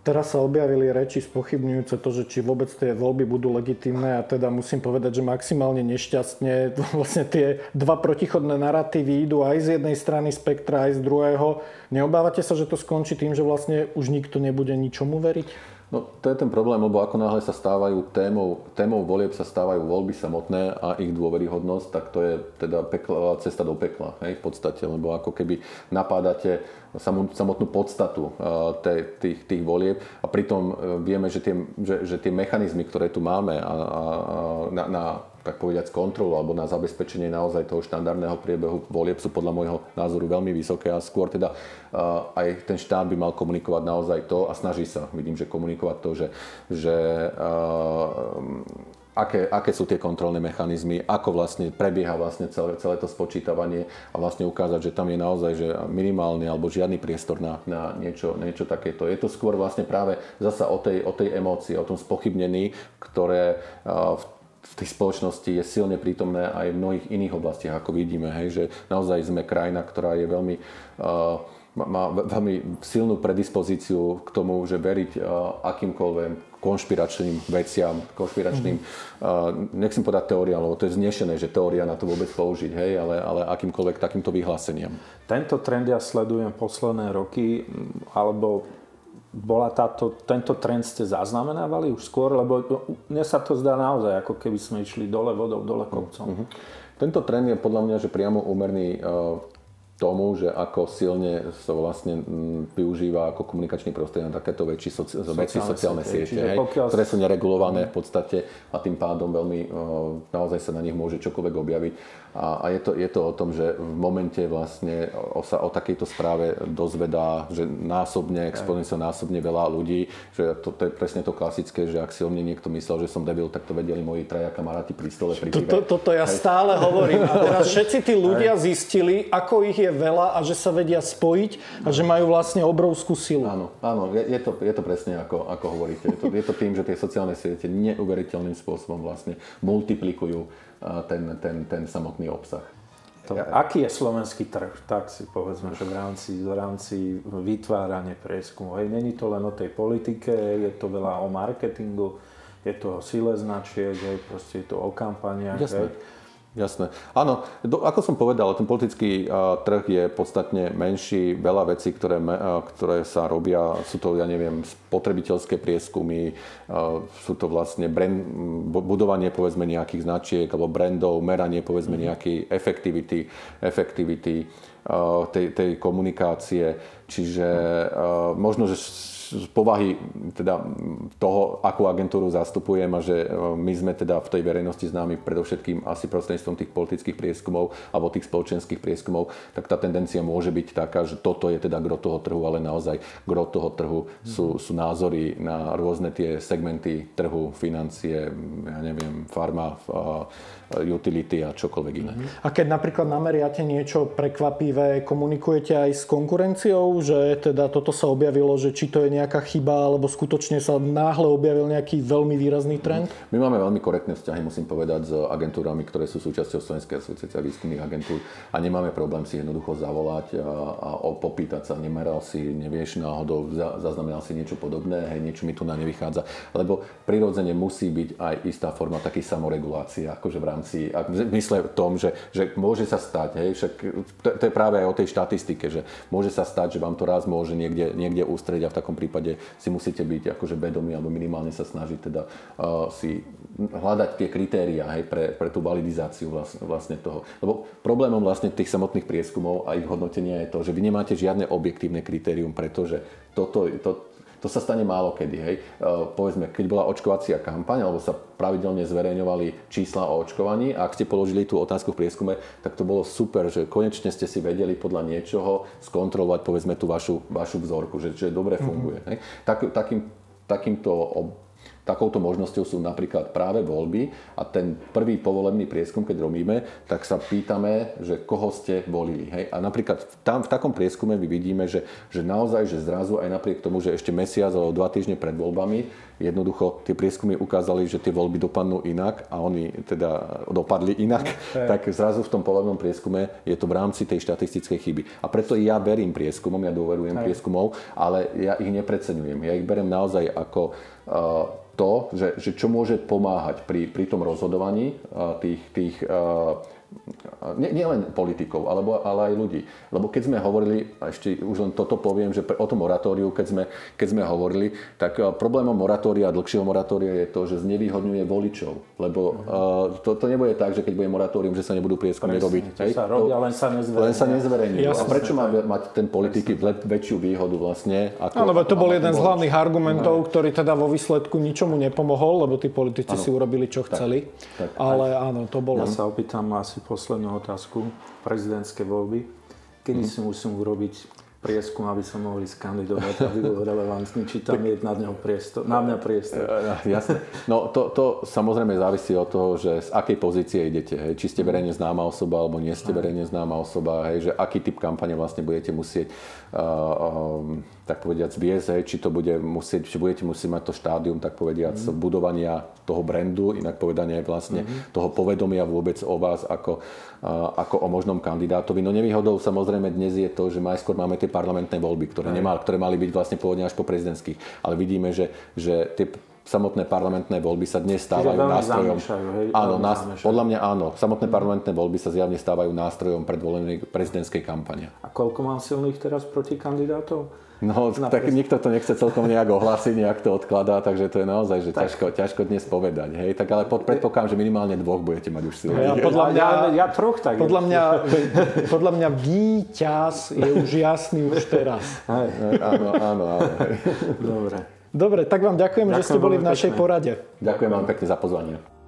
Teraz sa objavili reči spochybňujúce to, že či vôbec tie voľby budú legitimné a teda musím povedať, že maximálne nešťastne [LAUGHS] vlastne tie dva protichodné narratívy idú aj z jednej strany spektra, aj z druhého. Neobávate sa, že to skončí tým, že vlastne už nikto nebude ničomu veriť? No to je ten problém, lebo ako náhle sa stávajú témou, témou volieb sa stávajú voľby samotné a ich dôveryhodnosť, tak to je teda pekla, cesta do pekla, hej, v podstate, lebo ako keby napádate samotnú podstatu tej, tých, tých volieb a pritom e, vieme, že tie, že, že tie mechanizmy, ktoré tu máme a, a, na, na tak povediať kontrolu alebo na zabezpečenie naozaj toho štandardného priebehu volieb sú podľa môjho názoru veľmi vysoké a skôr teda uh, aj ten štát by mal komunikovať naozaj to a snaží sa, vidím, že komunikovať to, že, že uh, aké, aké sú tie kontrolné mechanizmy, ako vlastne prebieha vlastne celé, celé to spočítavanie a vlastne ukázať, že tam je naozaj že minimálny alebo žiadny priestor na, na niečo, niečo takéto. Je to skôr vlastne práve zasa o tej, o tej emócii, o tom spochybnení, ktoré uh, v v tej spoločnosti je silne prítomné aj v mnohých iných oblastiach, ako vidíme, hej, že naozaj sme krajina, ktorá je veľmi, uh, má veľmi silnú predispozíciu k tomu, že veriť uh, akýmkoľvek konšpiračným veciam, konšpiračným, mm-hmm. uh, nechcem povedať teória, lebo to je znešené, že teória na to vôbec použiť, hej, ale, ale akýmkoľvek takýmto vyhláseniam. Tento trend ja sledujem posledné roky, alebo bola táto, tento trend ste zaznamenávali už skôr? Lebo mne sa to zdá naozaj, ako keby sme išli dole vodou, dole kopcom. Uh-huh. Tento trend je podľa mňa, že priamo úmerný uh, tomu, že ako silne sa vlastne mm, využíva ako komunikačný prostriedok na takéto väčší soci, veci sociálne siete, hej, pokiaľ... ktoré sú neregulované v podstate a tým pádom veľmi naozaj sa na nich môže čokoľvek objaviť. A, a je, to, je to o tom, že v momente vlastne o, sa o takejto správe dozvedá, že násobne, exponenciálne násobne veľa ľudí, že to, to je presne to klasické, že ak si o mne niekto myslel, že som debil, tak to vedeli moji traja kamaráti pri stole pri. Toto to ja stále hovorím. A teraz [LAUGHS] všetci tí ľudia zistili, ako ich je veľa a že sa vedia spojiť a že majú vlastne obrovskú silu. Áno, áno je, je, to, je to presne ako, ako hovoríte. Je to, je to tým, že tie sociálne siete neuveriteľným spôsobom vlastne multiplikujú ten, ten, ten samotný obsah. To, aký je slovenský trh? Tak si povedzme, že v rámci, v rámci vytvárania prieskumu. Hej, není to len o tej politike, je to veľa o marketingu, je to o sile značiek, hej, proste je to o kampaniach. Hej. Jasné. Áno, do, ako som povedal, ten politický uh, trh je podstatne menší. Veľa vecí, ktoré, uh, ktoré sa robia, sú to, ja neviem, spotrebiteľské prieskumy, uh, sú to vlastne brand, budovanie povedzme nejakých značiek alebo brandov, meranie povedzme mm. nejakej efektivity, efektivity tej, tej komunikácie. Čiže možno, že z povahy teda toho, akú agentúru zastupujem a že my sme teda v tej verejnosti známi predovšetkým asi prostredníctvom tých politických prieskumov alebo tých spoločenských prieskumov, tak tá tendencia môže byť taká, že toto je teda gro toho trhu, ale naozaj gro toho trhu sú, sú názory na rôzne tie segmenty trhu, financie, ja neviem, farma, utility a čokoľvek iné. A keď napríklad nameriate niečo prekvapivé, komunikujete aj s konkurenciou, že teda toto sa objavilo, že či to je nejaká chyba, alebo skutočne sa náhle objavil nejaký veľmi výrazný trend? My máme veľmi korektné vzťahy, musím povedať, s agentúrami, ktoré sú súčasťou Slovenskej asociácie výskumných agentúr a nemáme problém si jednoducho zavolať a, a popýtať sa, nemeral si, nevieš náhodou, zaznamenal si niečo podobné, hej, niečo mi tu na nevychádza, lebo prirodzene musí byť aj istá forma takej samoregulácie, akože v rámci v mysle v tom, že, že môže sa stať, hej, však to, to je práve aj o tej štatistike, že môže sa stať, že vám to raz môže niekde, niekde ústrediť a v takom prípade si musíte byť akože vedomí alebo minimálne sa snažiť teda si hľadať tie kritéria hej, pre, pre tú validizáciu vlastne, vlastne toho. Lebo problémom vlastne tých samotných prieskumov a ich hodnotenia je to, že vy nemáte žiadne objektívne kritérium, pretože toto, to, to sa stane málo kedy. Hej. E, povedzme, keď bola očkovacia kampaň, alebo sa pravidelne zverejňovali čísla o očkovaní a ak ste položili tú otázku v prieskume, tak to bolo super, že konečne ste si vedeli podľa niečoho skontrolovať povedzme tú vašu, vašu vzorku, že, že dobre funguje. Mm-hmm. Hej. Tak, takým, takýmto Takouto možnosťou sú napríklad práve voľby a ten prvý povolebný prieskum, keď robíme, tak sa pýtame, že koho ste volili. Hej? A napríklad tam v takom prieskume my vidíme, že, že naozaj, že zrazu aj napriek tomu, že ešte mesiac alebo dva týždne pred voľbami, jednoducho tie prieskumy ukázali, že tie voľby dopadnú inak a oni teda dopadli inak, okay. tak zrazu v tom povolebnom prieskume je to v rámci tej štatistickej chyby. A preto ja verím prieskumom, ja dôverujem okay. prieskumov, ale ja ich nepreceňujem. Ja ich berem naozaj ako uh, to, že, že čo môže pomáhať pri, pri tom rozhodovaní tých, tých nie, nie len politikov, alebo, ale aj ľudí. Lebo keď sme hovorili, a ešte už len toto poviem, že o tom moratóriu, keď sme, keď sme hovorili, tak eh, problémom moratória, dlhšieho moratória je to, že znevýhodňuje voličov. Lebo uh, to, to nebude tak, že keď bude moratórium, že sa nebudú prieskumy robiť. To hej? sa robia, len sa nezverejňuje. Len sa nezverejňuje. A prečo má mať ten politiky väčšiu výhodu vlastne? Ako, Áno, to bol jeden z hlavných argumentov, no. ktorý teda vo výsledku ničomu nepomohol, lebo tí politici ano. si urobili, čo chceli. Tak, tak. Ale áno, to bolo... Ja sa opýtam asi poslednú otázku. Prezidentské voľby. Kedy mm. si musím urobiť prieskum, aby sa mohli skandidovať, aby bol relevantný, či tam je na, neho priestor, na mňa priestor. Jasne. No to, to samozrejme závisí od toho, že z akej pozície idete. Hej. Či ste verejne známa osoba, alebo nie ste verejne známa osoba. Hej. Že aký typ kampane vlastne budete musieť uh, um, tak povediať zviesť, hej. či to bude musieť, či budete musieť mať to štádium, tak povediať, mm. budovania toho brandu, inak povedanie vlastne mm-hmm. toho povedomia vôbec o vás ako, uh, ako o možnom kandidátovi. No nevýhodou samozrejme dnes je to, že majskôr máme tie parlamentné voľby, ktoré, nemal, ktoré mali byť vlastne pôvodne až po prezidentských. Ale vidíme, že, že tie samotné parlamentné voľby sa dnes stávajú nástrojom. Hej, áno, nás, podľa mňa áno. Samotné parlamentné voľby sa zjavne stávajú nástrojom predvolenej prezidentskej kampane. A koľko mám silných teraz proti kandidátov? No, na tak nikto to nechce celkom nejak ohlásiť, nejak to odkladá, takže to je naozaj že ťažko, ťažko dnes povedať. Hej? Tak ale pod predpokladám, že minimálne dvoch budete mať už silných. Ja, [LAUGHS] podľa mňa, ja, ja troch tak. Podľa mňa, podľa mňa víťaz je už jasný už teraz. Hej. Áno, áno, áno. Dobre. Dobre, tak vám ďakujem, ďakujem že ste boli v našej pekne. porade. Ďakujem vám pekne za pozvanie.